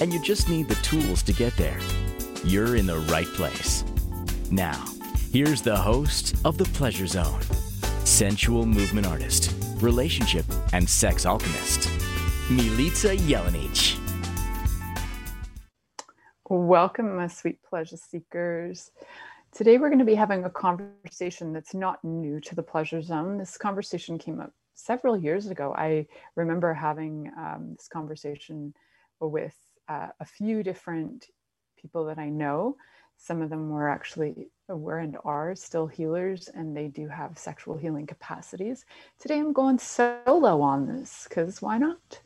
and you just need the tools to get there, you're in the right place. Now, here's the host of The Pleasure Zone sensual movement artist, relationship, and sex alchemist, Milica Jelenic. Welcome, my sweet pleasure seekers. Today, we're going to be having a conversation that's not new to the pleasure zone. This conversation came up several years ago. I remember having um, this conversation with uh, a few different people that I know. Some of them were actually, were and are still healers, and they do have sexual healing capacities. Today I'm going solo on this because why not?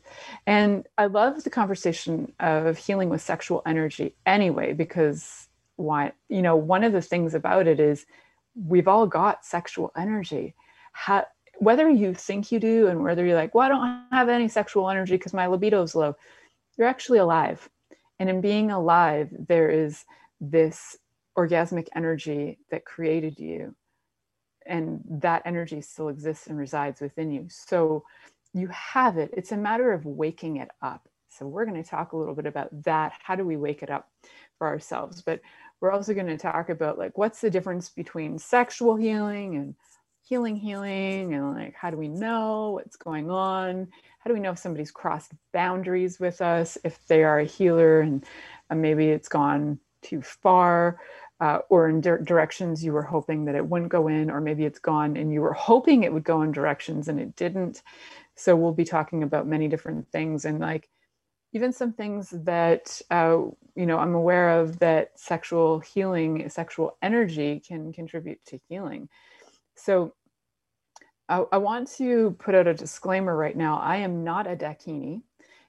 And I love the conversation of healing with sexual energy anyway, because why, you know, one of the things about it is we've all got sexual energy. How, whether you think you do and whether you're like, well, I don't have any sexual energy because my libido is low, you're actually alive and in being alive, there is this orgasmic energy that created you. And that energy still exists and resides within you. So you have it. It's a matter of waking it up. So we're going to talk a little bit about that. How do we wake it up for ourselves? But we're also going to talk about like what's the difference between sexual healing and healing healing and like how do we know what's going on? How do we know if somebody's crossed boundaries with us if they are a healer and uh, maybe it's gone too far uh, or in di- directions you were hoping that it wouldn't go in or maybe it's gone and you were hoping it would go in directions and it didn't. So we'll be talking about many different things and like even some things that uh, you know i'm aware of that sexual healing sexual energy can contribute to healing so I, I, want to put out a disclaimer right now. I am not a Dakini.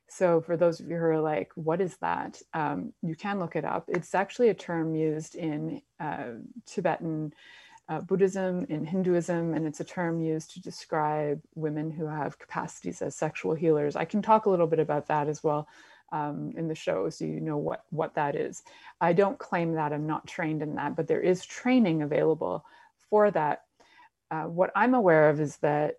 So for those of you who are like, what is that? Um, you can look it up. It's actually a term used in uh, Tibetan uh, Buddhism, in Hinduism, and it's a term used to describe women who have capacities as sexual healers. I can talk a little bit about that as well um, in the show so you know what, what that is. I don't claim that, I'm not trained in that, but there is training available for that uh, what I'm aware of is that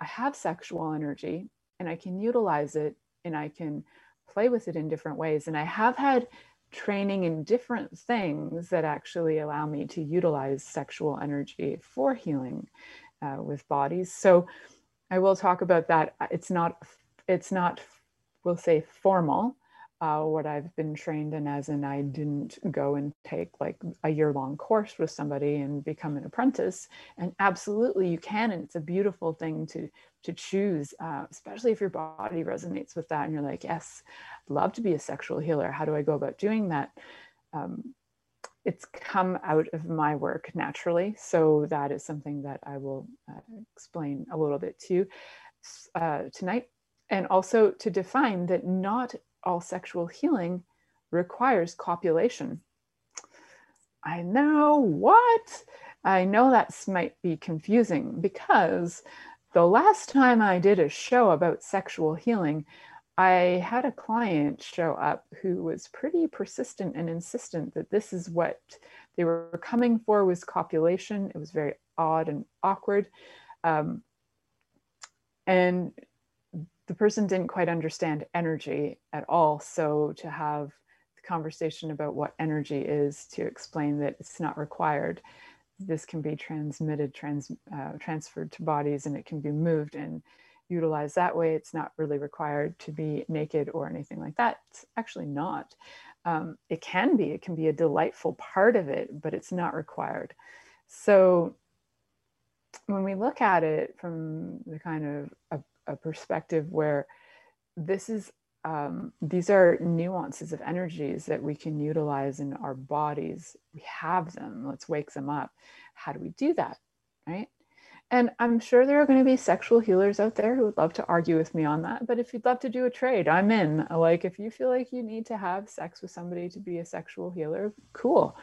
I have sexual energy and I can utilize it and I can play with it in different ways. And I have had training in different things that actually allow me to utilize sexual energy for healing uh, with bodies. So I will talk about that. It's not, it's not, we'll say formal, uh, what I've been trained in as in I didn't go and take like a year long course with somebody and become an apprentice. And absolutely you can, and it's a beautiful thing to to choose, uh, especially if your body resonates with that and you're like, yes, love to be a sexual healer. How do I go about doing that? Um, it's come out of my work naturally, so that is something that I will uh, explain a little bit too uh, tonight and also to define that not all sexual healing requires copulation. I know what? I know that might be confusing because the last time I did a show about sexual healing, I had a client show up who was pretty persistent and insistent that this is what they were coming for was copulation. It was very odd and awkward. Um, and the person didn't quite understand energy at all. So to have the conversation about what energy is to explain that it's not required, this can be transmitted, trans, uh, transferred to bodies, and it can be moved and utilized that way. It's not really required to be naked or anything like that. It's actually not. Um, it can be, it can be a delightful part of it, but it's not required. So when we look at it from the kind of a perspective where this is um, these are nuances of energies that we can utilize in our bodies. We have them. Let's wake them up. How do we do that? Right. And I'm sure there are going to be sexual healers out there who would love to argue with me on that. But if you'd love to do a trade, I'm in. Like, if you feel like you need to have sex with somebody to be a sexual healer, cool.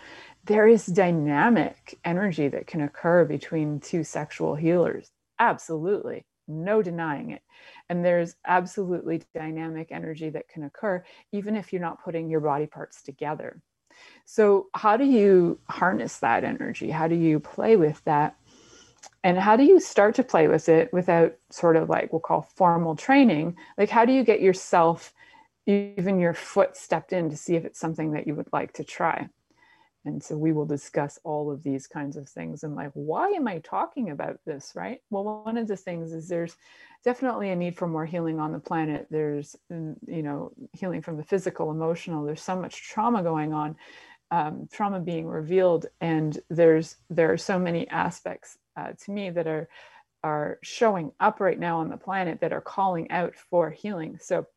There is dynamic energy that can occur between two sexual healers. Absolutely. No denying it. And there's absolutely dynamic energy that can occur even if you're not putting your body parts together. So, how do you harness that energy? How do you play with that? and how do you start to play with it without sort of like we'll call formal training like how do you get yourself even your foot stepped in to see if it's something that you would like to try and so we will discuss all of these kinds of things and like why am i talking about this? Right? Well one of the things is there's definitely a need for more healing on the planet. There's mm, you know healing from the physical emotional. There's so much trauma going on um, trauma being revealed. And there's there are so many aspects uh, to me that are are showing up right now on the planet that are calling out for healing. So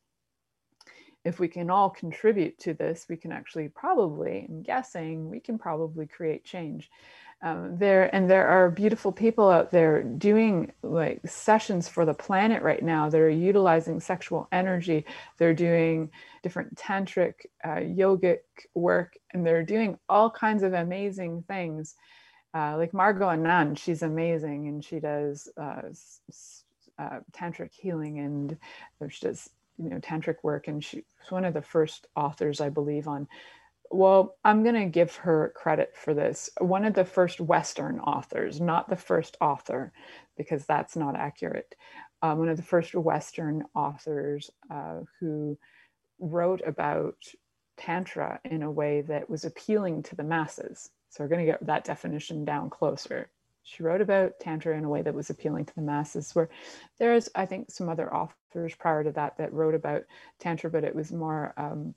if we can all contribute to this, we can actually probably, I'm guessing, we can probably create change. Um, there and there are beautiful people out there doing like sessions for the planet right now that are utilizing sexual energy. They're doing different tantric, uh, yogic work, and they're doing all kinds of amazing things uh, like Margot Anand, she's amazing and she does uh, uh, tantric healing and she does you know tantric work and she's one of the first authors I believe on. Well, I'm going to give her credit for this. One of the first Western authors, not the first author, because that's not accurate. Um, one of the first Western authors uh, who wrote about Tantra in a way that was appealing to the masses so we're going to get that definition down closer. She wrote about Tantra in a way that was appealing to the masses, where there's, I think, some other authors prior to that that wrote about Tantra, but it was more um,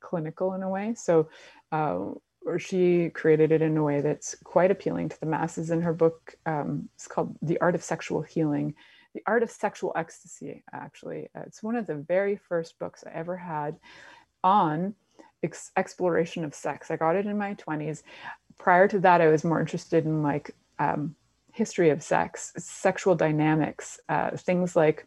clinical in a way. So, uh, or she created it in a way that's quite appealing to the masses. In her book, um, it's called The Art of Sexual Healing, The Art of Sexual Ecstasy, actually. Uh, it's one of the very first books I ever had on ex- exploration of sex. I got it in my 20s. Prior to that, I was more interested in like um, history of sex, sexual dynamics, uh, things like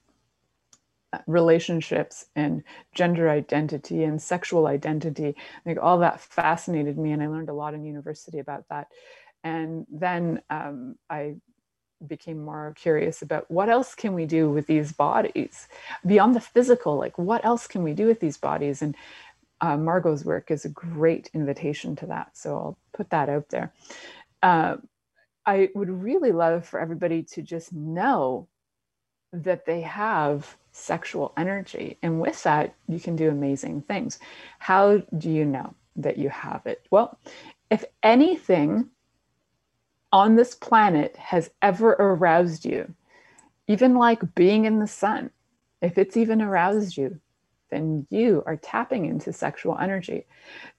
uh, relationships and gender identity and sexual identity. Like all that fascinated me, and I learned a lot in university about that. And then um, I became more curious about what else can we do with these bodies beyond the physical like what else can we do with these bodies and uh, Margot's work is a great invitation to that. So I'll put that out there. Uh, I would really love for everybody to just know that they have sexual energy. And with that, you can do amazing things. How do you know that you have it? Well, if anything on this planet has ever aroused you, even like being in the sun, if it's even aroused you, then you are tapping into sexual energy.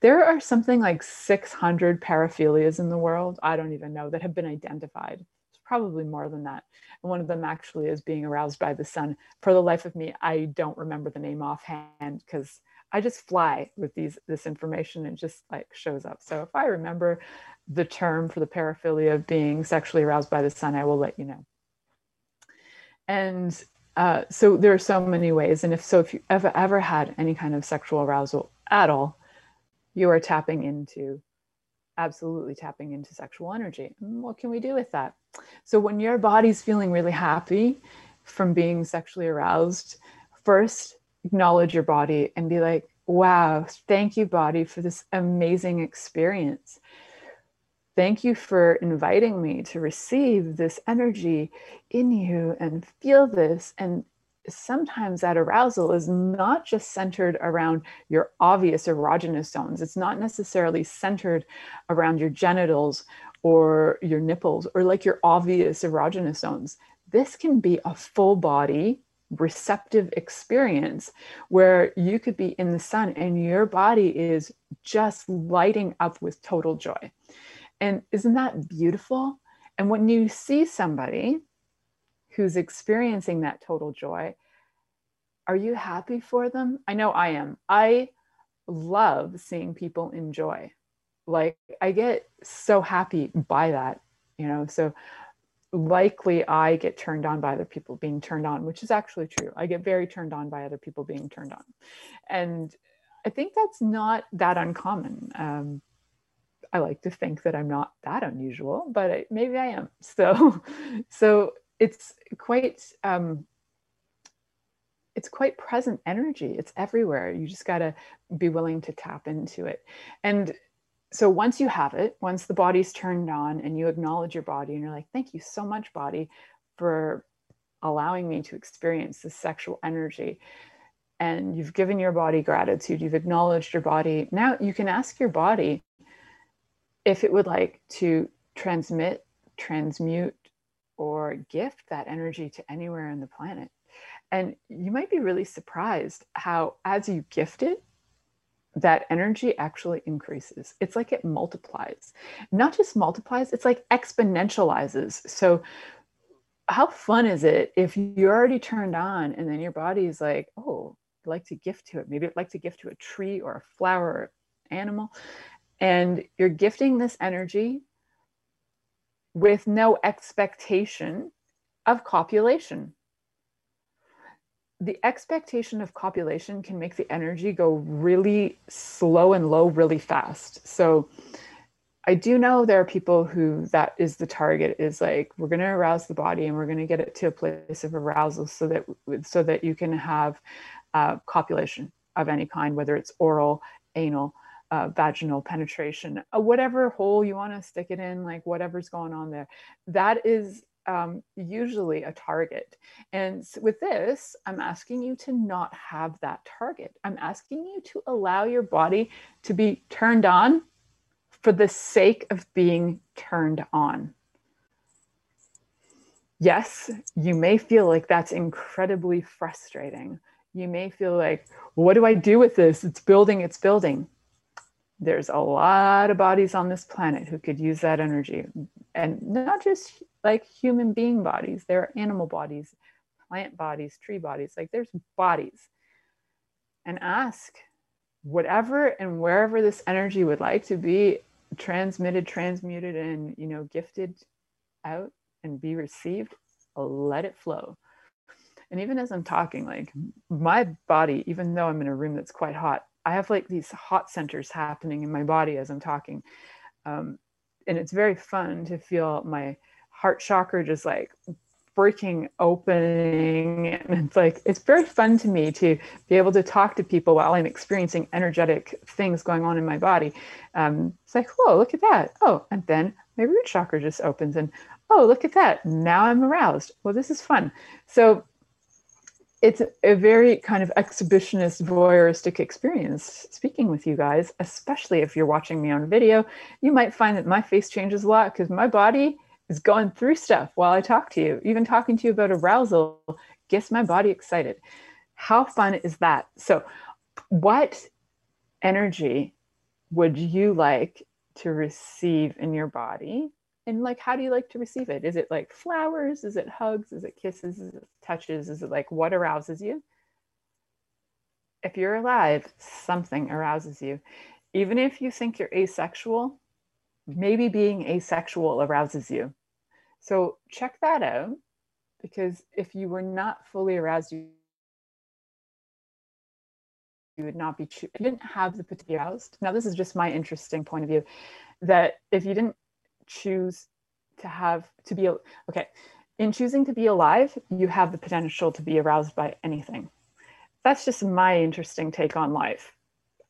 There are something like 600 paraphilias in the world, I don't even know, that have been identified. It's probably more than that. And one of them actually is being aroused by the sun. For the life of me, I don't remember the name offhand because I just fly with these this information and just like shows up. So if I remember the term for the paraphilia of being sexually aroused by the sun, I will let you know. And uh, so there are so many ways. And if so, if you ever ever had any kind of sexual arousal at all, you are tapping into absolutely tapping into sexual energy. And what can we do with that? So when your body's feeling really happy from being sexually aroused, first acknowledge your body and be like, wow, thank you, body, for this amazing experience. Thank you for inviting me to receive this energy in you and feel this. And sometimes that arousal is not just centered around your obvious erogenous zones, it's not necessarily centered around your genitals or your nipples or like your obvious erogenous zones. This can be a full body receptive experience where you could be in the sun and your body is just lighting up with total joy. And isn't that beautiful? And when you see somebody who's experiencing that total joy, are you happy for them? I know I am. I love seeing people enjoy. Like I get so happy by that, you know. So likely I get turned on by other people being turned on, which is actually true. I get very turned on by other people being turned on. And I think that's not that uncommon. Um, I like to think that I'm not that unusual, but I, maybe I am. So, so it's quite um, it's quite present energy. It's everywhere. You just got to be willing to tap into it. And so once you have it, once the body's turned on and you acknowledge your body and you're like, thank you so much, body, for allowing me to experience this sexual energy. And you've given your body gratitude, you've acknowledged your body. Now you can ask your body if it would like to transmit, transmute, or gift that energy to anywhere on the planet. And you might be really surprised how, as you gift it, that energy actually increases. It's like it multiplies. Not just multiplies, it's like exponentializes. So, how fun is it if you're already turned on and then your body is like, oh, I'd like to gift to it. Maybe I'd like to gift to a tree or a flower or animal. And you're gifting this energy with no expectation of copulation the expectation of copulation can make the energy go really slow and low really fast. So I do know there are people who that is the target is like we're going to arouse the body and we're going to get it to a place of arousal so that so that you can have uh, copulation of any kind, whether it's oral, anal, uh, vaginal penetration, uh, whatever hole you want to stick it in, like whatever's going on there. That is um, usually a target. And with this, I'm asking you to not have that target. I'm asking you to allow your body to be turned on for the sake of being turned on. Yes, you may feel like that's incredibly frustrating. You may feel like, what do I do with this? It's building, it's building. There's a lot of bodies on this planet who could use that energy. And not just like human being bodies, there are animal bodies, plant bodies, tree bodies, like there's bodies. And ask whatever and wherever this energy would like to be transmitted, transmuted, and you know, gifted out and be received, let it flow. And even as I'm talking, like my body, even though I'm in a room that's quite hot, I have like these hot centers happening in my body as I'm talking. Um, and it's very fun to feel my heart chakra just like breaking opening and it's like it's very fun to me to be able to talk to people while i'm experiencing energetic things going on in my body. Um, it's like whoa look at that. Oh and then my root chakra just opens and oh look at that. Now i'm aroused. Well this is fun. So it's a very kind of exhibitionist voyeuristic experience speaking with you guys especially if you're watching me on video you might find that my face changes a lot because my body is going through stuff while I talk to you. Even talking to you about arousal gets my body excited. How fun is that? So, what energy would you like to receive in your body? And like, how do you like to receive it? Is it like flowers? Is it hugs? Is it kisses? Is it touches? Is it like what arouses you? If you're alive, something arouses you. Even if you think you're asexual, maybe being asexual arouses you. So check that out because if you were not fully aroused, you, you would not be, you didn't have the potential aroused. Now, this is just my interesting point of view that if you didn't choose to have, to be, okay, in choosing to be alive, you have the potential to be aroused by anything. That's just my interesting take on life.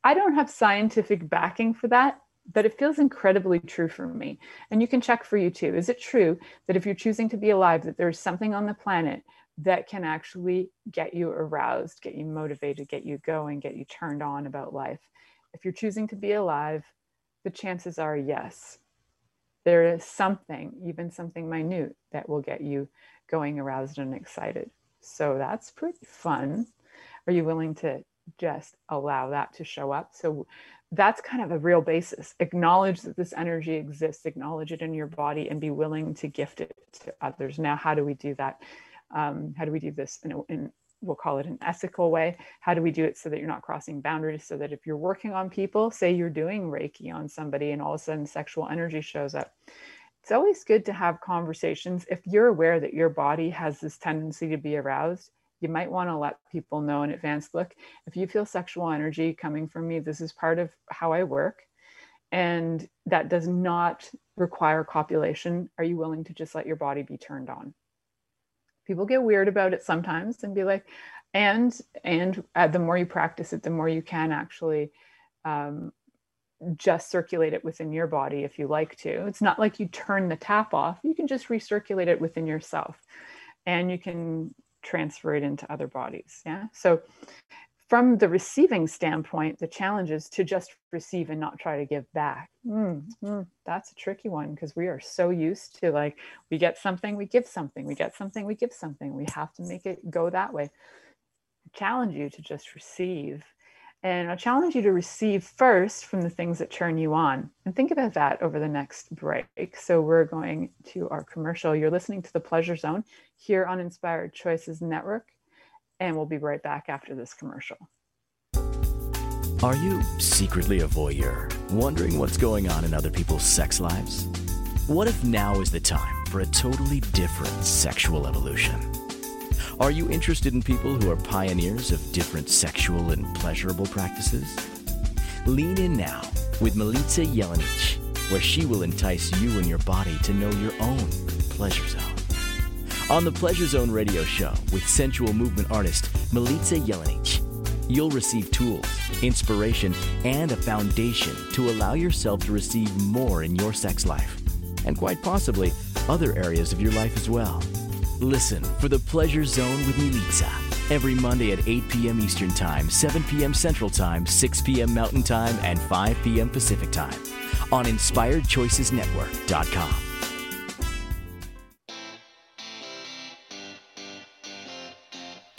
I don't have scientific backing for that, but it feels incredibly true for me. And you can check for you too. Is it true that if you're choosing to be alive, that there's something on the planet that can actually get you aroused, get you motivated, get you going, get you turned on about life? If you're choosing to be alive, the chances are yes. There is something, even something minute, that will get you going, aroused, and excited. So that's pretty fun. Are you willing to just allow that to show up? So that's kind of a real basis. Acknowledge that this energy exists, acknowledge it in your body, and be willing to gift it to others. Now, how do we do that? Um, how do we do this in, in, we'll call it an ethical way? How do we do it so that you're not crossing boundaries? So that if you're working on people, say you're doing Reiki on somebody, and all of a sudden sexual energy shows up, it's always good to have conversations. If you're aware that your body has this tendency to be aroused, you might want to let people know in advance look, if you feel sexual energy coming from me, this is part of how I work. And that does not require copulation. Are you willing to just let your body be turned on? People get weird about it sometimes and be like, and and uh, the more you practice it, the more you can actually um, just circulate it within your body if you like to. It's not like you turn the tap off. You can just recirculate it within yourself, and you can transfer it into other bodies. Yeah. So from the receiving standpoint, the challenge is to just receive and not try to give back. Mm, mm, that's a tricky one because we are so used to like, we get something, we give something, we get something, we give something. We have to make it go that way. I challenge you to just receive and I'll challenge you to receive first from the things that turn you on. And think about that over the next break. So, we're going to our commercial. You're listening to the Pleasure Zone here on Inspired Choices Network. And we'll be right back after this commercial. Are you secretly a voyeur, wondering what's going on in other people's sex lives? What if now is the time for a totally different sexual evolution? Are you interested in people who are pioneers of different sexual and pleasurable practices? Lean in now with Milica Jelenic, where she will entice you and your body to know your own pleasure zone. On the Pleasure Zone radio show with sensual movement artist Milica Jelenic, you'll receive tools, inspiration, and a foundation to allow yourself to receive more in your sex life, and quite possibly other areas of your life as well. Listen for the Pleasure Zone with Milica every Monday at 8 p.m. Eastern Time, 7 p.m. Central Time, 6 p.m. Mountain Time, and 5 p.m. Pacific Time on InspiredChoicesNetwork.com.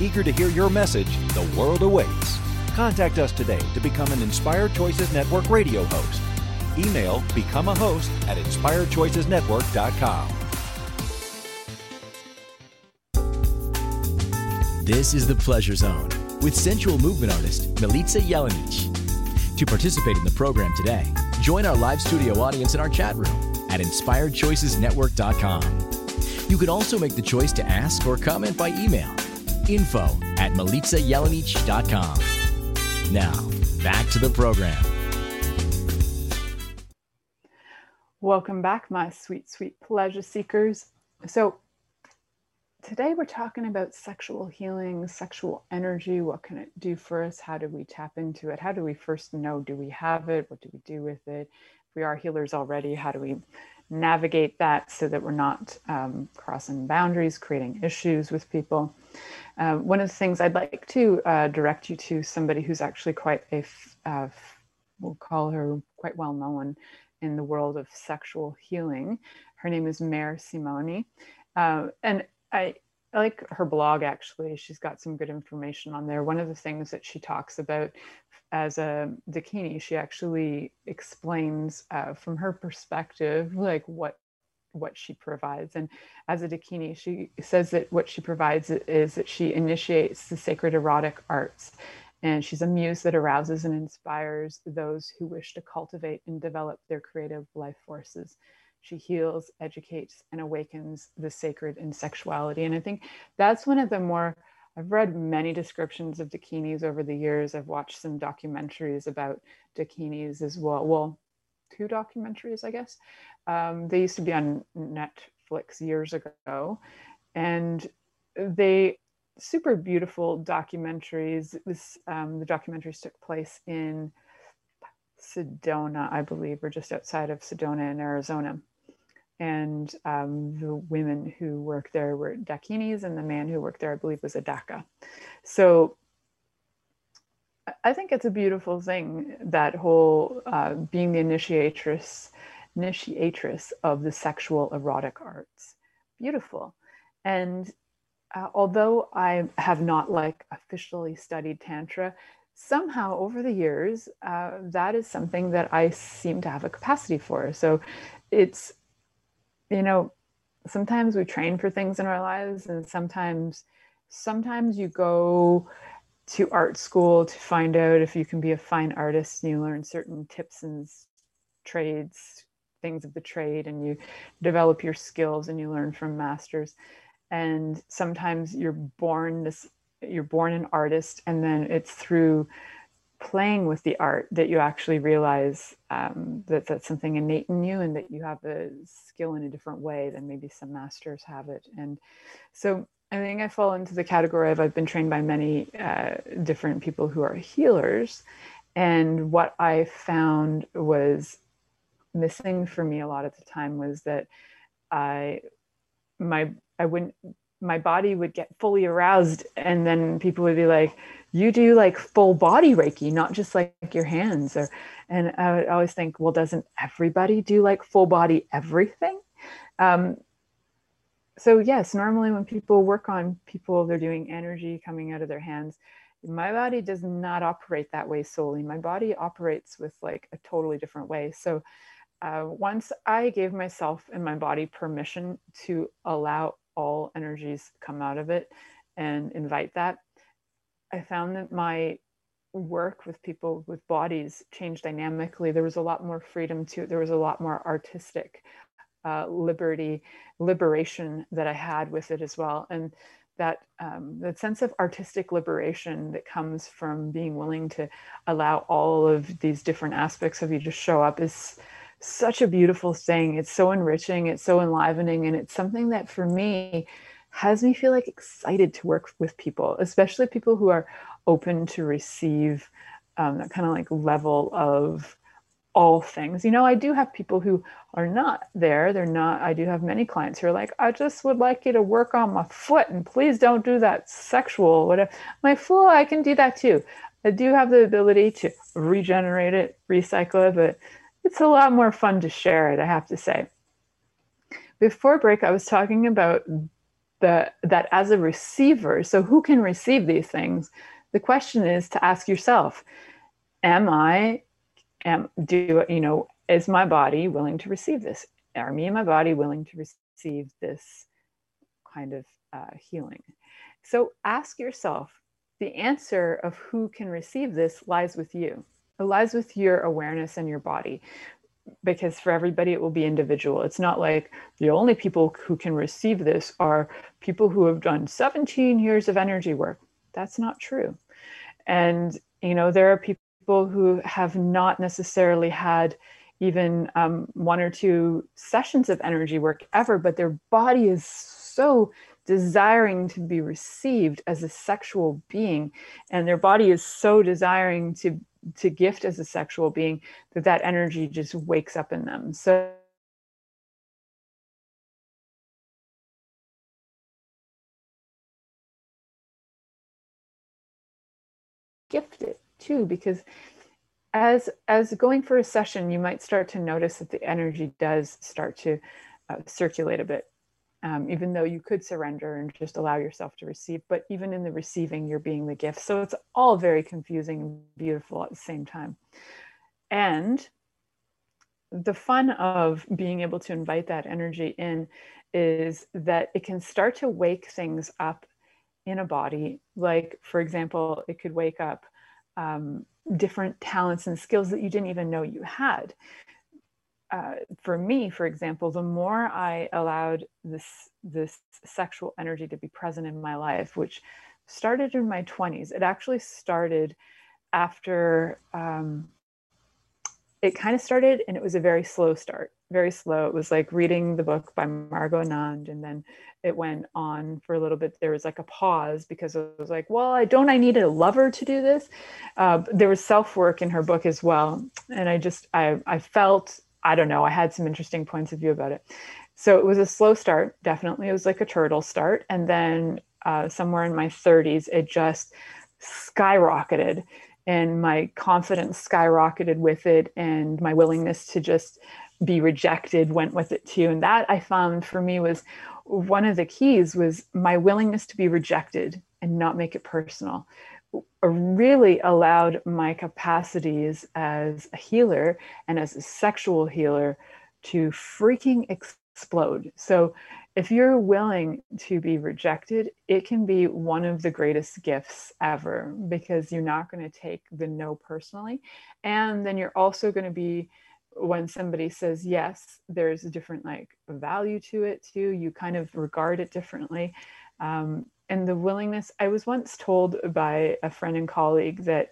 Eager to hear your message, the world awaits. Contact us today to become an Inspired Choices Network radio host. Email become a host at inspiredchoicesnetwork.com. This is the Pleasure Zone with sensual movement artist Milica Jelenic. To participate in the program today, join our live studio audience in our chat room at inspiredchoicesnetwork.com. You can also make the choice to ask or comment by email info at milicajelenic.com. Now, back to the program. Welcome back, my sweet, sweet pleasure seekers. So, today we're talking about sexual healing, sexual energy. What can it do for us? How do we tap into it? How do we first know do we have it? What do we do with it? If we are healers already, how do we navigate that so that we're not um, crossing boundaries, creating issues with people? Uh, one of the things I'd like to uh, direct you to somebody who's actually quite a, uh, we'll call her quite well known in the world of sexual healing. Her name is Mare Simone. Uh, and I, I like her blog actually. She's got some good information on there. One of the things that she talks about as a Dakini, she actually explains uh, from her perspective, like what what she provides. And as a Dakini, she says that what she provides is that she initiates the sacred erotic arts. And she's a muse that arouses and inspires those who wish to cultivate and develop their creative life forces she heals, educates, and awakens the sacred in sexuality. And I think that's one of the more, I've read many descriptions of dakinis over the years. I've watched some documentaries about dakinis as well. Well, two documentaries, I guess. Um, they used to be on Netflix years ago. And they, super beautiful documentaries. This, um, the documentaries took place in Sedona, I believe, or just outside of Sedona in Arizona and um, the women who worked there were dakinis and the man who worked there i believe was a daka so i think it's a beautiful thing that whole uh, being the initiatrix initiatrix of the sexual erotic arts. Beautiful. And uh, although I have not like officially studied Tantra, somehow over the years, uh, that is something that I seem to have a capacity for. So it's, you know, sometimes we train for things in our lives and sometimes sometimes you go to art school to find out if you can be a fine artist and you learn certain tips and trades things of the trade and you develop your skills and you learn from masters. And sometimes you're born this you're born an artist and then it's through playing with the art that you actually realize um, that that's something innate in you and that you have a skill in a different way than maybe some masters have it. And so i think i fall into the category of i've been trained by many uh, different people who are healers. And what i found was missing for me a lot of the time was that i my i wouldn't my body would get fully aroused and then people would be like you do like full body reiki not just like your hands or and i would always think well doesn't everybody do like full body everything? Um, so yes normally when people work on people they're doing energy coming out of their hands my body does not operate that way solely my body operates with like a totally different way so uh, once i gave myself and my body permission to allow all energies come out of it and invite that. I found that my work with people with bodies changed dynamically. There was a lot more freedom to. There was a lot more artistic uh, liberty, liberation that I had with it as well. And that um, that sense of artistic liberation that comes from being willing to allow all of these different aspects of you to show up is such a beautiful thing. It's so enriching, it's so enlivening, and it's something that for me has me feel like excited to work with people, especially people who are open to receive um, that kind of like level of all things. You know, I do have people who are not there. They're not, I do have many clients who are like, I just would like you to work on my foot and please don't do that sexual, whatever. My foot, I can do that too. I do have the ability to regenerate it, recycle it, but it's a lot more fun to share it, I have to say. Before break, I was talking about the that as a receiver, so who can receive these things? The question is to ask yourself, am I am do you know, is my body willing to receive this? Are me and my body willing to receive this kind of uh, healing? So ask yourself, the answer of who can receive this lies with you. It lies with your awareness and your body because for everybody it will be individual. It's not like the only people who can receive this are people who have done 17 years of energy work. That's not true. And, you know, there are people who have not necessarily had even um, one or two sessions of energy work ever, but their body is so desiring to be received as a sexual being and their body is so desiring to to gift as a sexual being that that energy just wakes up in them. So gift it too because as as going for a session you might start to notice that the energy does start to uh, circulate a bit um, even though you could surrender and just allow yourself to receive. But even in the receiving, you're being the gift. So it's all very confusing and beautiful at the same time. And the fun of being able to invite that energy in is that it can start to wake things up in a body. Like, for example, it could wake up um, different talents and skills that you didn't even know you had. Uh, for me, for example, the more I allowed this this sexual energy to be present in my life, which started in my 20s, it actually started after um, it kind of started, and it was a very slow start, very slow. It was like reading the book by Margot Anand, and then it went on for a little bit. There was like a pause because it was like, well, I don't I need a lover to do this? Uh, there was self work in her book as well, and I just I I felt I don't know. I had some interesting points of view about it. So it was a slow start, definitely. It was like a turtle start. And then uh, somewhere in my 30s, it just skyrocketed. And my confidence skyrocketed with it, and my willingness to just be rejected went with it too and that i found for me was one of the keys was my willingness to be rejected and not make it personal really allowed my capacities as a healer and as a sexual healer to freaking explode. So, if you're willing to be rejected, it can be one of the greatest gifts ever because you're not going to take the no personally. And then you're also going to be, when somebody says yes, there's a different like value to it too. You kind of regard it differently. Um, and the willingness. I was once told by a friend and colleague that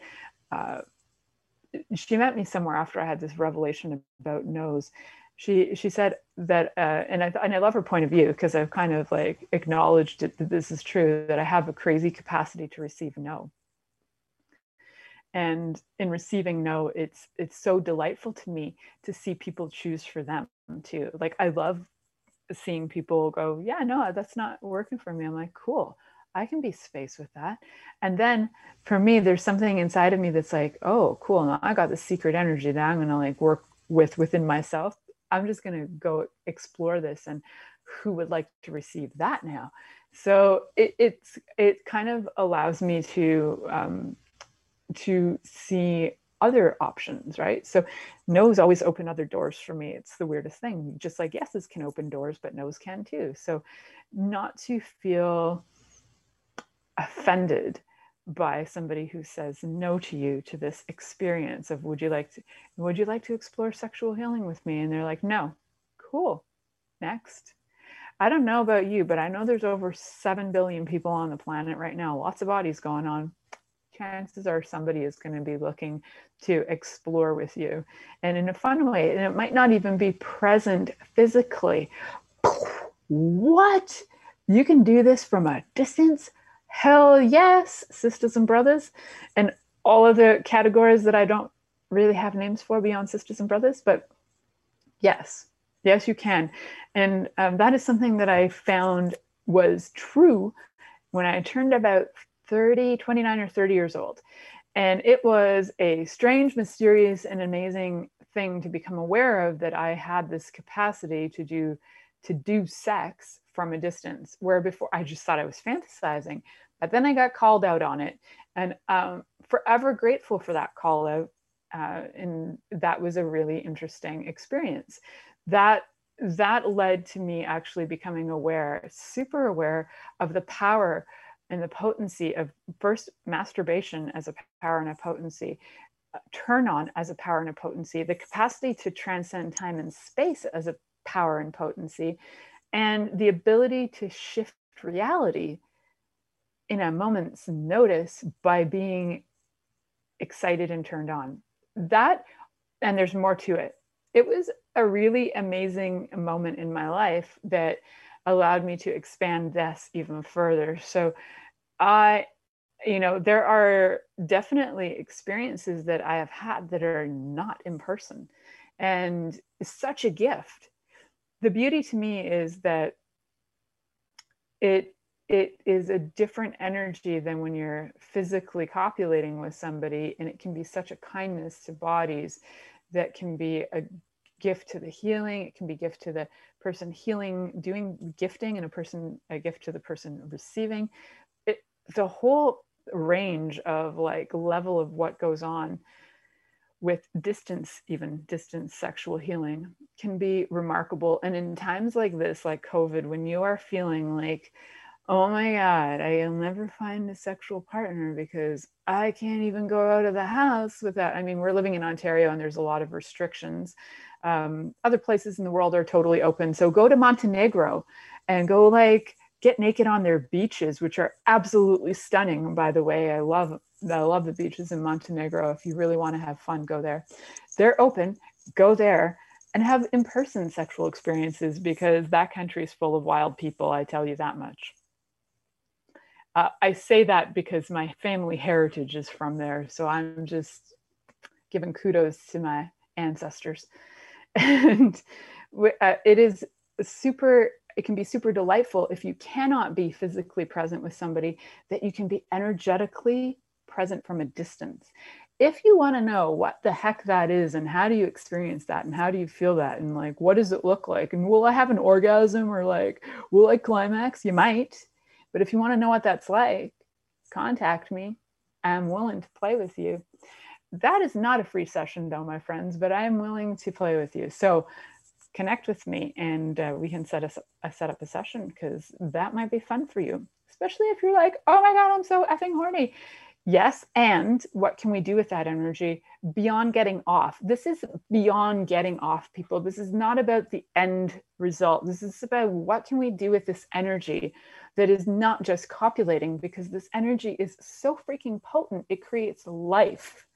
uh, she met me somewhere after I had this revelation about no's. She she said that, uh, and I and I love her point of view because I've kind of like acknowledged it, that this is true that I have a crazy capacity to receive no. And in receiving no, it's it's so delightful to me to see people choose for them too. Like I love seeing people go, yeah, no, that's not working for me. I'm like, cool. I can be space with that. And then for me, there's something inside of me that's like, oh, cool. Now I got the secret energy that I'm going to like work with within myself. I'm just going to go explore this and who would like to receive that now? So it, it's, it kind of allows me to, um, to see other options, right? So no's always open other doors for me. It's the weirdest thing. Just like yeses can open doors, but no's can too. So not to feel offended by somebody who says no to you to this experience of would you like to would you like to explore sexual healing with me and they're like no cool next i don't know about you but i know there's over 7 billion people on the planet right now lots of bodies going on chances are somebody is going to be looking to explore with you. And in a fun way and it might not even be present physically. What? You can do this from a distance? Hell yes, sisters and brothers, and all of the categories that I don't really have names for beyond sisters and brothers, but yes, yes, you can. And um, that is something that I found was true when I turned about 30, 29 or 30 years old. And it was a strange, mysterious, and amazing thing to become aware of that I had this capacity to do to do sex from a distance where before I just thought I was fantasizing. But then I got called out on it and um, forever grateful for that call out. Uh, and that was a really interesting experience. That that led to me actually becoming aware, super aware of the power and the potency of first masturbation as a power and a potency, uh, turn on as a power and a potency, the capacity to transcend time and space as a power and potency, and the ability to shift reality in a moment's notice by being excited and turned on. That, and there's more to it. It was a really amazing moment in my life that allowed me to expand this even further. So, I, you know, there are definitely experiences that I have had that are not in person. And such a gift the beauty to me is that it it is a different energy than when you're physically copulating with somebody and it can be such a kindness to bodies that can be a gift to the healing it can be gift to the person healing doing gifting and a person a gift to the person receiving it the whole range of like level of what goes on with distance, even distance sexual healing, can be remarkable. And in times like this, like COVID, when you are feeling like, oh my God, I'll never find a sexual partner because I can't even go out of the house without. I mean, we're living in Ontario and there's a lot of restrictions. Um, other places in the world are totally open. So go to Montenegro and go like get naked on their beaches, which are absolutely stunning. By the way, I love I love the beaches in Montenegro. If you really want to have fun, go there. They're open. Go there and have in-person sexual experiences because that country is full of wild people. I tell you that much. Uh, I say that because my family heritage is from there, so I'm just giving kudos to my ancestors. And uh, it is super it can be super delightful if you cannot be physically present with somebody that you can be energetically present from a distance if you want to know what the heck that is and how do you experience that and how do you feel that and like what does it look like and will I have an orgasm or like will I climax? You might. But if you want to know what that's like, contact me. I'm willing to play with you. That is not a free session though, my friends, but I am willing to play with you. So connect with me and uh, we can set us a, set up a session because that might be fun for you, especially if you're like, oh my God, I'm so effing horny Yes. And what can we do with that energy beyond getting off? This is beyond getting off, people. This is not about the end result. This is about what can we do with this energy that is not just copulating, because this energy is so freaking potent. It creates life.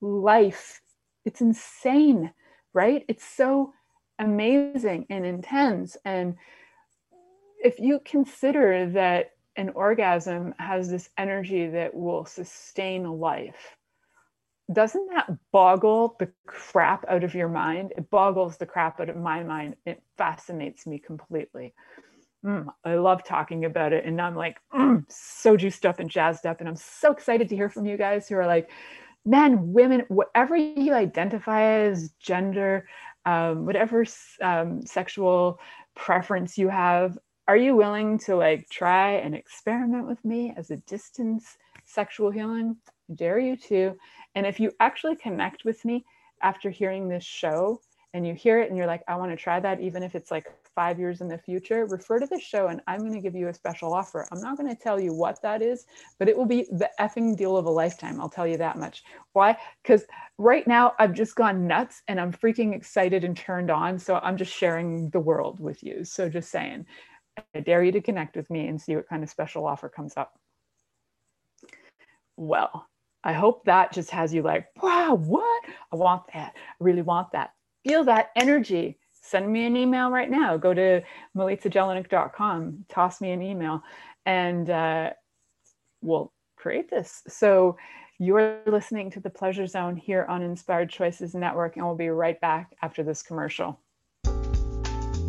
Life. It's insane, right? It's so amazing and intense. And if you consider that an orgasm has this energy that will sustain life. Doesn't that boggle the crap out of your mind? It boggles the crap out of my mind. It fascinates me completely. Mm, I love talking about it. And I'm like, mm, so juiced up and jazzed up. And I'm so excited to hear from you guys who are like, men, women, whatever you identify as, gender, um, whatever um, sexual preference you have, are you willing to like try and experiment with me as a distance sexual healing? I dare you to. And if you actually connect with me after hearing this show and you hear it and you're like, I want to try that, even if it's like five years in the future, refer to the show and I'm going to give you a special offer. I'm not going to tell you what that is, but it will be the effing deal of a lifetime. I'll tell you that much. Why? Because right now I've just gone nuts and I'm freaking excited and turned on. So I'm just sharing the world with you. So just saying. I dare you to connect with me and see what kind of special offer comes up. Well, I hope that just has you like, wow, what? I want that. I really want that. Feel that energy. Send me an email right now. Go to milicajelenic.com, toss me an email, and uh, we'll create this. So you're listening to the Pleasure Zone here on Inspired Choices Network, and we'll be right back after this commercial.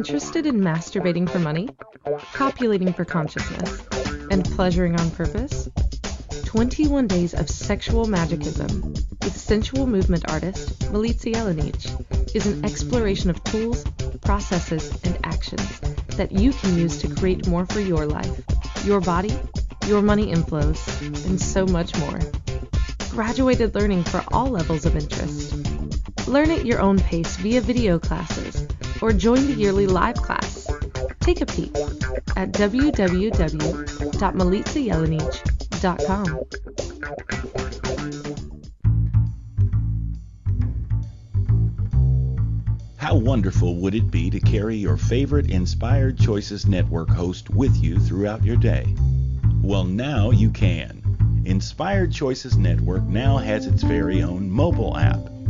Interested in masturbating for money, copulating for consciousness, and pleasuring on purpose? 21 Days of Sexual Magicism with sensual movement artist Milica Jelenic is an exploration of tools, processes, and actions that you can use to create more for your life, your body, your money inflows, and so much more. Graduated learning for all levels of interest. Learn at your own pace via video classes or join the yearly live class. Take a peek at www.milicajelenic.com. How wonderful would it be to carry your favorite Inspired Choices Network host with you throughout your day? Well, now you can. Inspired Choices Network now has its very own mobile app.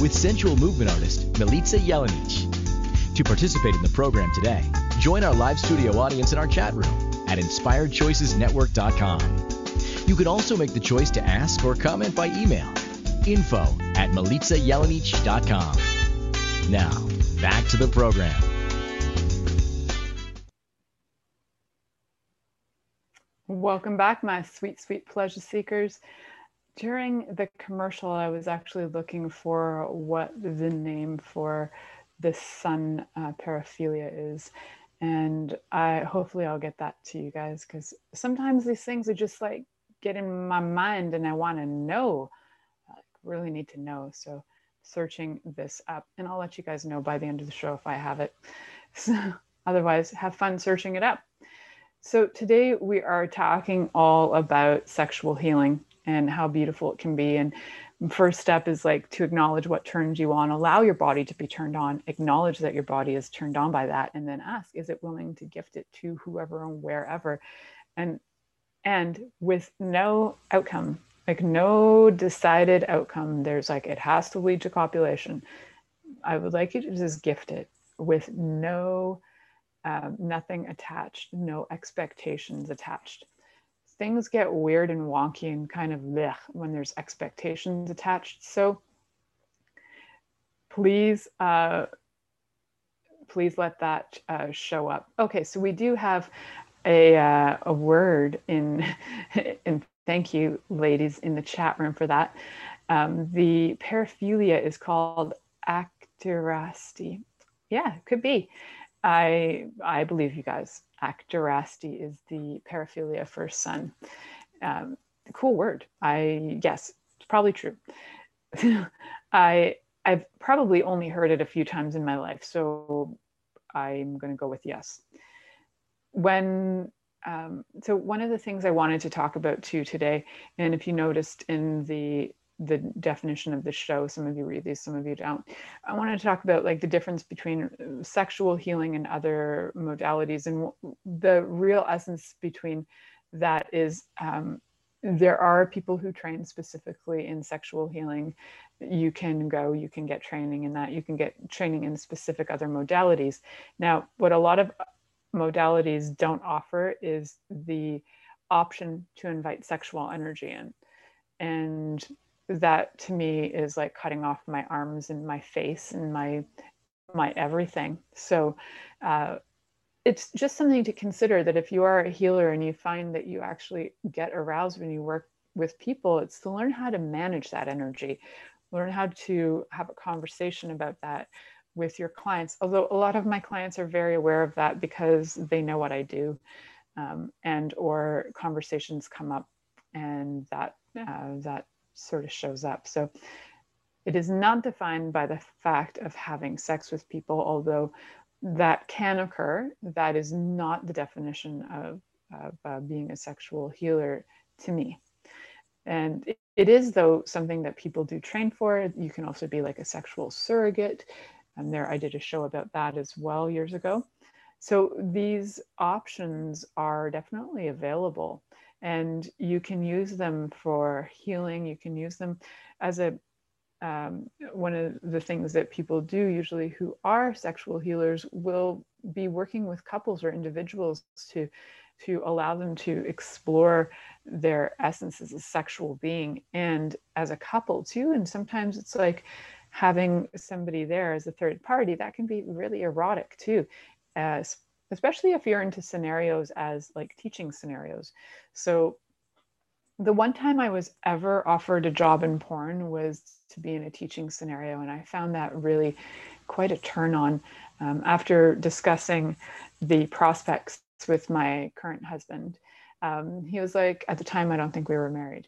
with sensual movement artist Milica Jelenic. To participate in the program today, join our live studio audience in our chat room at inspiredchoicesnetwork.com. You can also make the choice to ask or comment by email info at milicajelenic.com. Now, back to the program. Welcome back, my sweet, sweet pleasure seekers. During the commercial, I was actually looking for what the name for this sun uh, paraphilia is. And I hopefully I'll get that to you guys because sometimes these things are just like get in my mind and I want to know, like really need to know. So searching this up and I'll let you guys know by the end of the show if I have it. So otherwise have fun searching it up. So today we are talking all about sexual healing and how beautiful it can be. And first step is like to acknowledge what turns you on, allow your body to be turned on, acknowledge that your body is turned on by that, and then ask, is it willing to gift it to whoever and wherever? And and with no outcome, like no decided outcome, there's like it has to lead to copulation. I would like you to just gift it with no um, nothing attached, no expectations attached. Things get weird and wonky and kind of blech when there's expectations attached. So please, uh, please let that uh, show up. Okay, so we do have a, uh, a word in, in thank you, ladies, in the chat room for that. Um, the paraphilia is called actirasty. Yeah, could be. I I believe you guys. Actirasty is the paraphilia for sun. Um, cool word. I guess it's probably true. I I've probably only heard it a few times in my life, so I'm going to go with yes. When um, so one of the things I wanted to talk about too today, and if you noticed in the the definition of the show. Some of you read these, some of you don't. I want to talk about like the difference between uh, sexual healing and other modalities, and the real essence between that is um, there are people who train specifically in sexual healing. You can go, you can get training in that, you can get training in specific other modalities. Now, what a lot of modalities don't offer is the option to invite sexual energy in. And that to me is like cutting off my arms and my face and my my everything. So uh, it's just something to consider that if you are a healer and you find that you actually get aroused when you work with people it's to learn how to manage that energy learn how to have a conversation about that with your clients. Although a lot of my clients are very aware of that because they know what i do um, and or conversations come up and that uh, that sort of shows up. So it is not defined by the fact of having sex with people, although that can occur. That is not the definition of, of uh, being a sexual healer to me. And it, it is, though, something that people do train for. You can also be like a sexual surrogate. And there, I did a show about that as well years ago. So these options are definitely available and you can use them for healing. You can use them as a um, one of the things that people do usually who are sexual healers will be working with couples or individuals to to allow them to explore their essence as a sexual being and as a couple too and sometimes it's like having somebody there as a third party that can be really erotic too as especially if you're into scenarios as like teaching scenarios. So the one time I was ever offered a job in porn was to be in a teaching scenario, and I found that really quite a turn on. Um, after discussing the prospects with my current husband, um, he was like, at the time, I don't think we were married.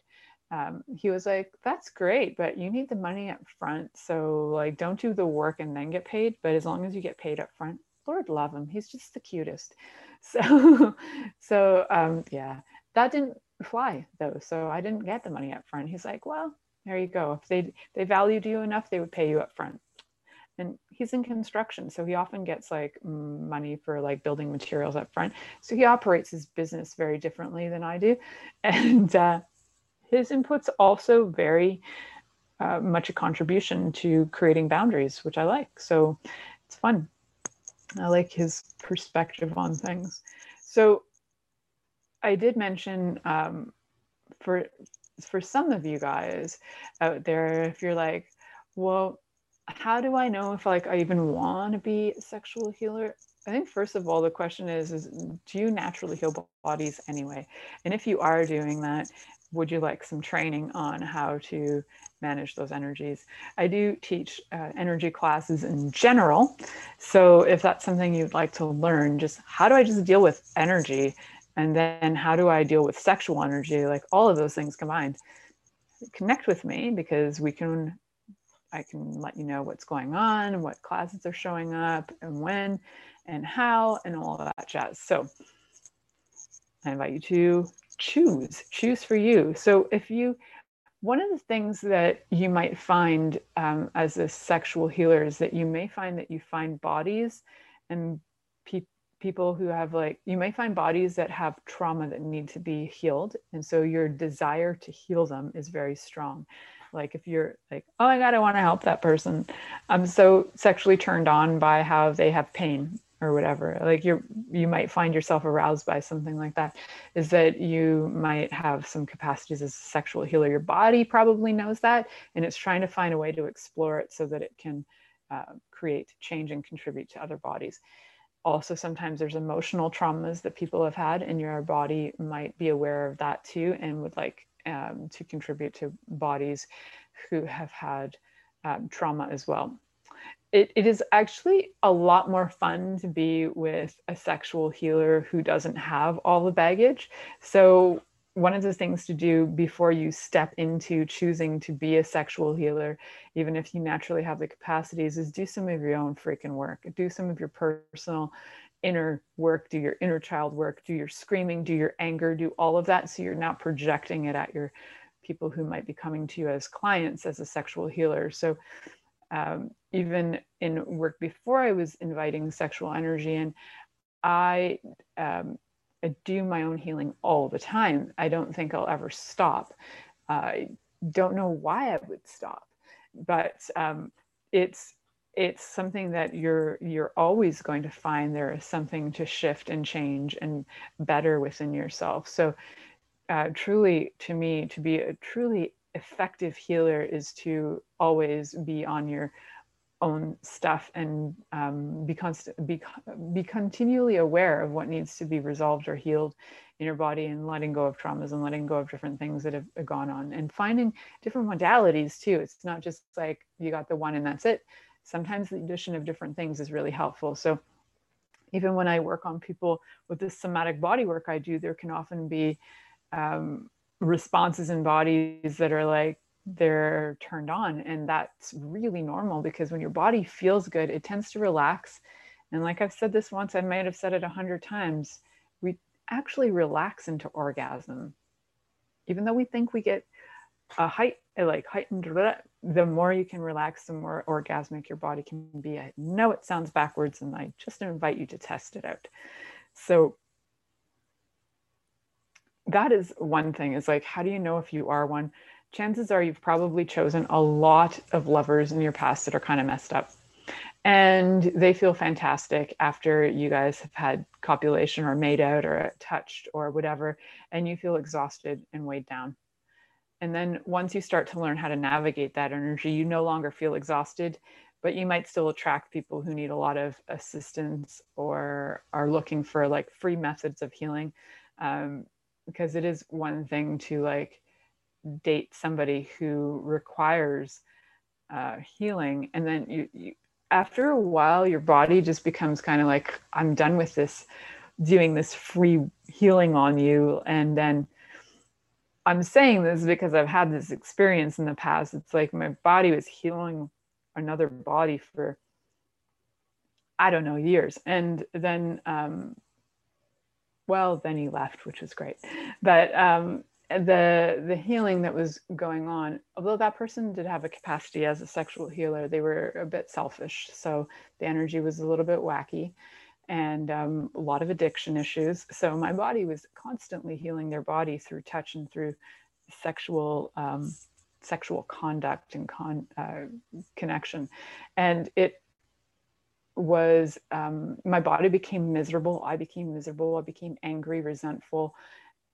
Um, he was like, "That's great, but you need the money up front. So like, don't do the work and then get paid. But as long as you get paid up front, Lord love him. He's just the cutest. So, so um, yeah, that didn't fly though. So I didn't get the money up front. He's like, well, there you go. If they they valued you enough, they would pay you up front. And he's in construction, so he often gets like money for like building materials up front. So he operates his business very differently than I do, and uh, his inputs also very uh, much a contribution to creating boundaries, which I like. So it's fun. I like his perspective on things. So I did mention um, for for some of you guys out there, if you're like, well, how do I know if like I even want to be a sexual healer? I think first of all, the question is, is do you naturally heal bodies anyway? And if you are doing that, would you like some training on how to manage those energies? I do teach uh, energy classes in general. So if that's something you'd like to learn, just how do I just deal with energy? And then how do I deal with sexual energy? Like all of those things combined. Connect with me because we can I can let you know what's going on, what classes are showing up, and when, and how, and all of that jazz. So I invite you to choose, choose for you. So if you, one of the things that you might find um, as a sexual healer is that you may find that you find bodies and pe- people who have like, you may find bodies that have trauma that need to be healed. And so your desire to heal them is very strong like if you're like oh my god i want to help that person i'm so sexually turned on by how they have pain or whatever like you're you might find yourself aroused by something like that is that you might have some capacities as a sexual healer your body probably knows that and it's trying to find a way to explore it so that it can uh, create change and contribute to other bodies also sometimes there's emotional traumas that people have had and your body might be aware of that too and would like um, to contribute to bodies who have had um, trauma as well. It, it is actually a lot more fun to be with a sexual healer who doesn't have all the baggage. So, one of the things to do before you step into choosing to be a sexual healer, even if you naturally have the capacities, is do some of your own freaking work. Do some of your personal inner work, do your inner child work, do your screaming, do your anger, do all of that. So you're not projecting it at your people who might be coming to you as clients as a sexual healer. So um, even in work before I was inviting sexual energy in, I, um, I do my own healing all the time. I don't think I'll ever stop. I don't know why I would stop, but um, it's it's something that you're you're always going to find there is something to shift and change and better within yourself so uh, truly to me to be a truly effective healer is to always be on your own stuff and um, be, const- be, be continually aware of what needs to be resolved or healed in your body and letting go of traumas and letting go of different things that have gone on and finding different modalities too. It's not just like you got the one and that's it sometimes the addition of different things is really helpful. So even when I work on people with this somatic body work I do, there can often be um, responses in bodies that are like they're turned on. And that's really normal because when your body feels good, it tends to relax. And like I've said this once, I might have said it a hundred times, we actually relax into orgasm. Even though we think we get a height like heightened the more you can relax the more orgasmic your body can be i know it sounds backwards and i just invite you to test it out so that is one thing is like how do you know if you are one? Chances are you've probably chosen a lot of lovers in your past that are kind of messed up. And they feel fantastic after you guys have had copulation or made out or touched or whatever and you feel exhausted and weighed down. And then once you start to learn how to navigate that energy, you no longer feel exhausted, but you might still attract people who need a lot of assistance or are looking for like free methods of healing. Um, because it is one thing to like date somebody who requires uh, healing. And then you, you, after a while, your body just becomes kind of like, I'm done with this, doing this free healing on you. And then I'm saying this because I've had this experience in the past. It's like my body was healing another body for, I don't know, years. And then, um, well, then he left, which was great. But um, the the healing that was going on, although that person did have a capacity as a sexual healer, they were a bit selfish. So the energy was a little bit wacky and um, a lot of addiction issues. So my body was constantly healing their body through touch and through sexual um, sexual conduct and con, uh, connection, and it was um, my body became miserable. I became miserable. I became angry, resentful.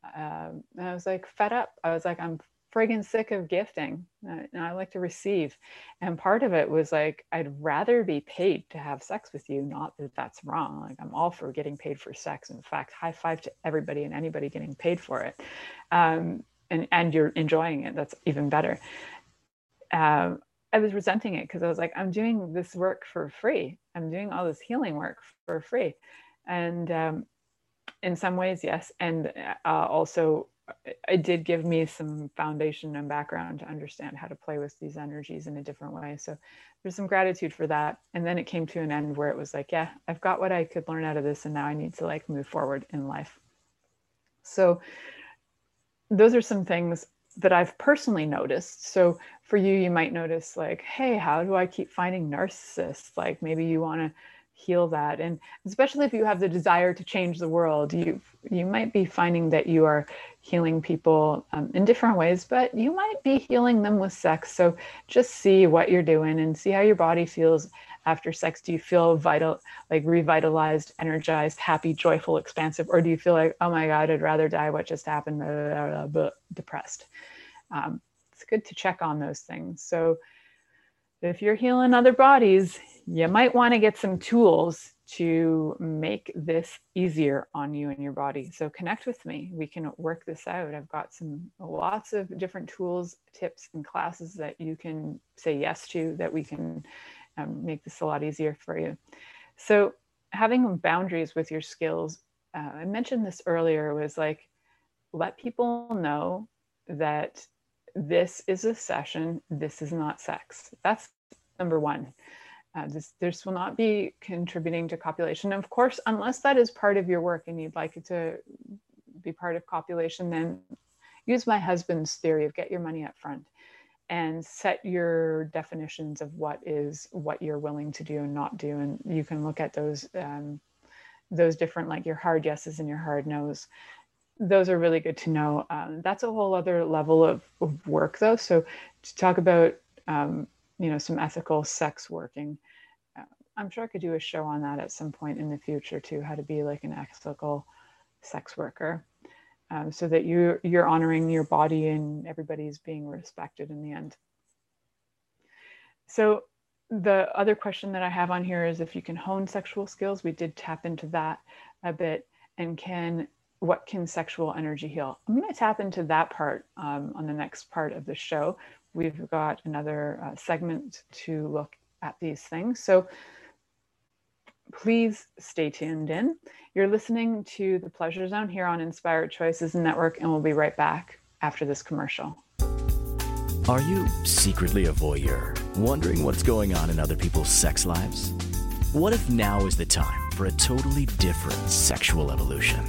Uh, and I was like fed up. I was like, I'm friggin' sick of gifting uh, and I like to receive. And part of it was like, I'd rather be paid to have sex with you, not that that's wrong. Like, I'm all for getting paid for sex. In fact, high five to everybody and anybody getting paid for it. Um, and, and you're enjoying it. That's even better. Um, I was resenting it because I was like, I'm doing this work for free. I'm doing all this healing work for free. And um, in some ways, yes. And uh, also, it did give me some foundation and background to understand how to play with these energies in a different way. So there's some gratitude for that. And then it came to an end where it was like, yeah, I've got what I could learn out of this, and now I need to like move forward in life. So those are some things that I've personally noticed. So for you, you might notice like, hey, how do I keep finding narcissists? Like maybe you want to heal that. And especially if you have the desire to change the world, you you might be finding that you are healing people um, in different ways, but you might be healing them with sex. So just see what you're doing and see how your body feels after sex. Do you feel vital, like revitalized, energized, happy, joyful, expansive, or do you feel like, oh my God, I'd rather die? What just happened? Blah, blah, blah, depressed. Um, it's good to check on those things. So if you're healing other bodies, you might want to get some tools to make this easier on you and your body. So connect with me. We can work this out. I've got some lots of different tools, tips, and classes that you can say yes to that we can um, make this a lot easier for you. So having boundaries with your skills, uh, I mentioned this earlier, was like let people know that this is a session, this is not sex. That's number one. Uh, this, this will not be contributing to copulation. Of course, unless that is part of your work and you'd like it to be part of copulation, then use my husband's theory of get your money up front and set your definitions of what is what you're willing to do and not do. And you can look at those um, those different like your hard yeses and your hard nos those are really good to know. Um, that's a whole other level of, of, work, though. So to talk about, um, you know, some ethical sex working, uh, I'm sure I could do a show on that at some point in the future too. How to be like an ethical sex worker, um, so that you you're honoring your body and everybody's being respected in the end. So the other question that I have on here is if you can hone sexual skills. We did tap into that a bit, and can what can sexual energy heal? I'm going to tap into that part um, on the next part of the show. We've got another uh, segment to look at these things. So please stay tuned in. You're listening to The Pleasure Zone here on Inspired Choices Network, and we'll be right back after this commercial. Are you secretly a voyeur, wondering what's going on in other people's sex lives? What if now is the time for a totally different sexual evolution?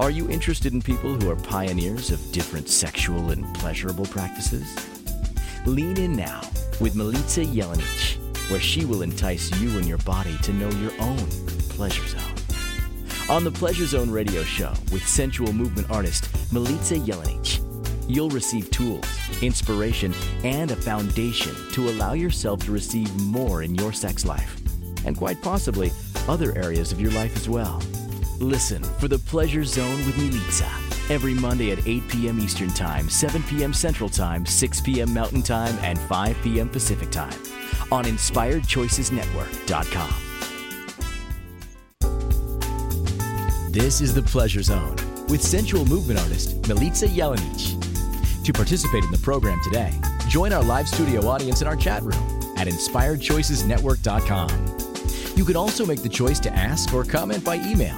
Are you interested in people who are pioneers of different sexual and pleasurable practices? Lean in now with Milica Jelenic, where she will entice you and your body to know your own pleasure zone. On the Pleasure Zone radio show with sensual movement artist Milica Jelenic, you'll receive tools, inspiration, and a foundation to allow yourself to receive more in your sex life, and quite possibly other areas of your life as well. Listen for the Pleasure Zone with Milica every Monday at 8 p.m. Eastern Time, 7 p.m. Central Time, 6 p.m. Mountain Time, and 5 p.m. Pacific Time on InspiredChoicesNetwork.com. This is the Pleasure Zone with sensual movement artist Milica Jelenic. To participate in the program today, join our live studio audience in our chat room at InspiredChoicesNetwork.com. You can also make the choice to ask or comment by email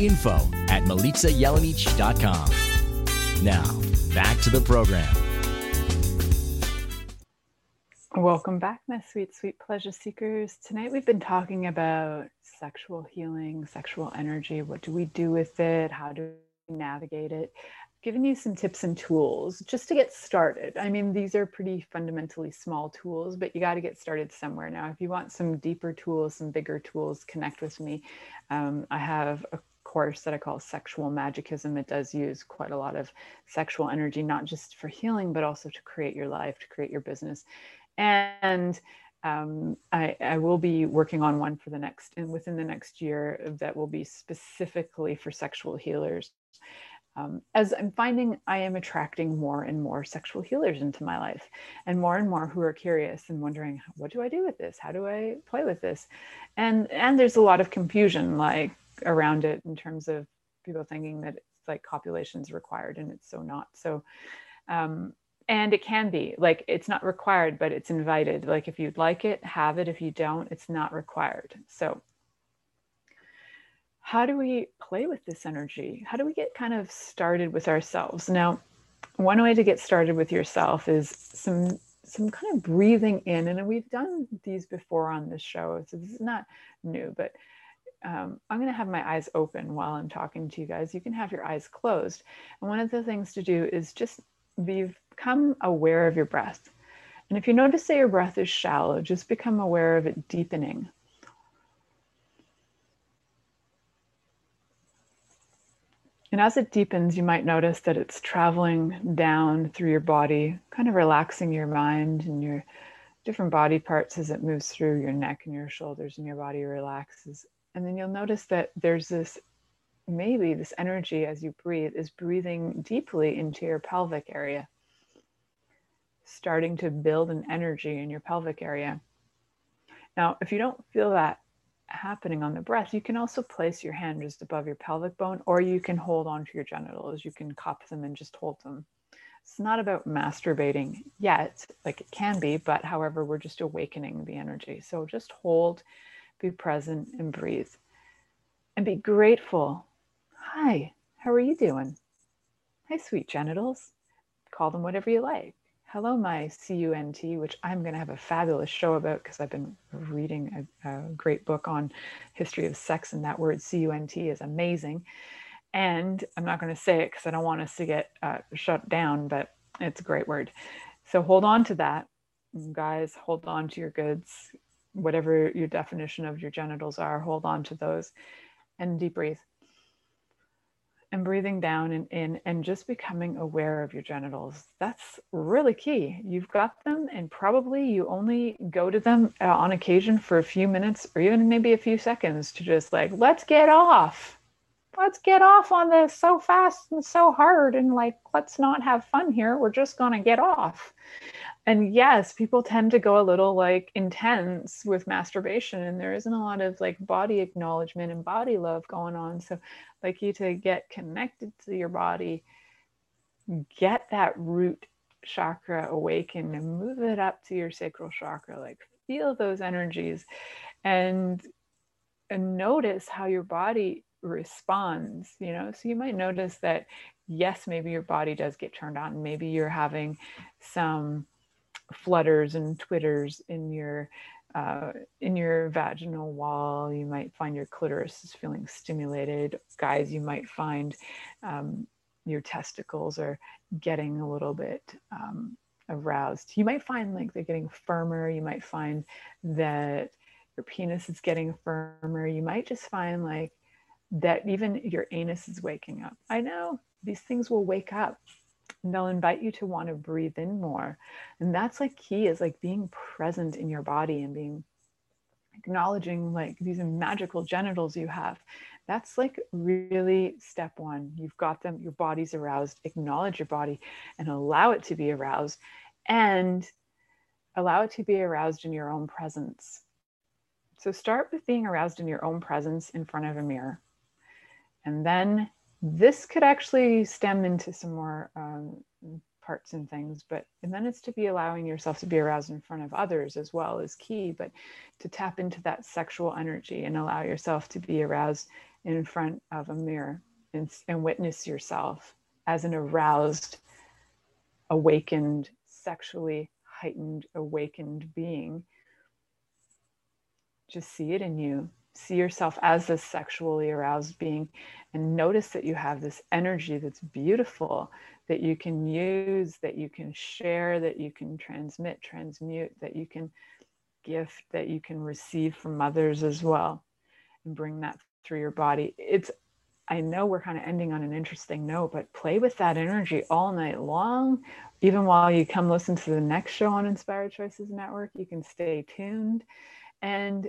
info at milicajelenic.com. Now, back to the program. Welcome back, my sweet, sweet pleasure seekers. Tonight we've been talking about sexual healing, sexual energy. What do we do with it? How do we navigate it? giving you some tips and tools just to get started. I mean, these are pretty fundamentally small tools, but you got to get started somewhere. Now, if you want some deeper tools, some bigger tools, connect with me. Um, I have a course that I call Sexual Magicism. It does use quite a lot of sexual energy, not just for healing, but also to create your life, to create your business. And um, I, I, will be working on one for the next and within the next year that will be specifically for sexual healers. um, as I'm finding I am attracting more and more sexual healers into my life and more and more who are curious and wondering, what do I do with this? How do I play with this? And and there's a lot of confusion like around it in terms of people thinking that it's like copulation is required and it's so not. So um, and it can be like it's not required, but it's invited. Like if you'd like it, have it. If you don't, it's not required. So how do we play with this energy? How do we get kind of started with ourselves? Now, one way to get started with yourself is some some kind of breathing in, and we've done these before on this show, so this is not new, but um, I'm going to have my eyes open while I'm talking to you guys. You can have your eyes closed. And one of the things to do is just become aware of your breath. And if you notice that your breath is shallow, just become aware of it deepening. And as it deepens, you might notice that it's traveling down through your body, kind of relaxing your mind and your different body parts as it moves through your neck and your shoulders and your body relaxes. And then you'll notice that there's this maybe this energy as you breathe is breathing deeply into your pelvic area, starting to build an energy in your pelvic area. Now, if you don't feel that happening on the breath, you can also place your hand just above your pelvic bone, or you can hold onto your genitals. You can cup them and just hold them. It's not about masturbating yet, like it can be, but however, we're just awakening the energy. So just hold, be present, and breathe. And be grateful. Hi, how are you doing? Hi, sweet genitals. Call them whatever you like. Hello, my CUNT, which I'm going to have a fabulous show about because I've been reading a, a, great book on history of sex, and that word CUNT is amazing. And I'm not going to say it because I don't want us to get uh, shut down, but it's a great word. So hold on to that, guys. Hold on to your goods, whatever your definition of your genitals are. Hold on to those, and deep breathe and breathing down and in and just becoming aware of your genitals. That's really key. You've got them, and probably you only go to them uh, on occasion for a few minutes or even maybe a few seconds to just like, let's get off. Let's get off on this so fast and so hard. And like, let's not have fun here. We're just going to get off. And yes, people tend to go a little like intense with masturbation, and there isn't a lot of like body acknowledgement and body love going on. So like you to get connected to your body, get that root chakra awakened and move it up to your sacral chakra. Like feel those energies and, and notice how your body responds, you know. So you might notice that yes, maybe your body does get turned on. Maybe you're having some flutters and twitters in your uh, in your vaginal wall, you might find your clitoris is feeling stimulated. Guys, you might find um, your testicles are getting a little bit um, aroused. You might find like they're getting firmer. You might find that your penis is getting firmer. You might just find like that even your anus is waking up. I know these things will wake up. And they'll invite you to want to breathe in more. And that's like key is like being present in your body and being acknowledging like these magical genitals you have. That's like really step one. You've got them your body's aroused. Acknowledge your body and allow it to be aroused. And allow it to be aroused in your own presence. So start with being aroused in your own presence in front of a mirror and then this could actually stem into some more um, parts and things but and then it's to be allowing yourself to be aroused in front of others as well is key but to tap into that sexual energy and allow yourself to be aroused in front of a mirror and, and witness yourself as an aroused awakened sexually heightened awakened being. Just see it in you see yourself as this sexually aroused being and notice that you have this energy that's beautiful that you can use that you can share that you can transmit transmute that you can gift that you can receive from others as well and bring that through your body. It's i know we're kind of ending on an interesting note but play with that energy all night long. Even while you come listen to the next show on inspired choices network you can stay tuned. And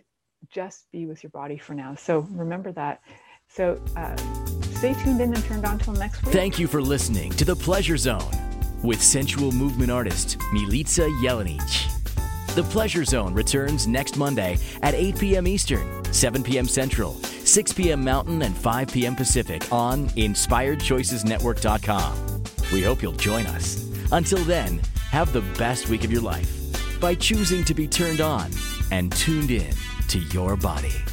just be with your body for now. So remember that. So uh, stay tuned in and turned on till next week. Thank you for listening to The Pleasure Zone with sensual movement artist Milica Jelenic. The Pleasure Zone returns next Monday at 8 p.m. Eastern, 7 p.m. Central, 6 p.m. Mountain, and 5 p.m. Pacific on InspiredChoicesNetwork.com. We hope you'll join us. Until then, have the best week of your life by choosing to be turned on and tuned in to your body.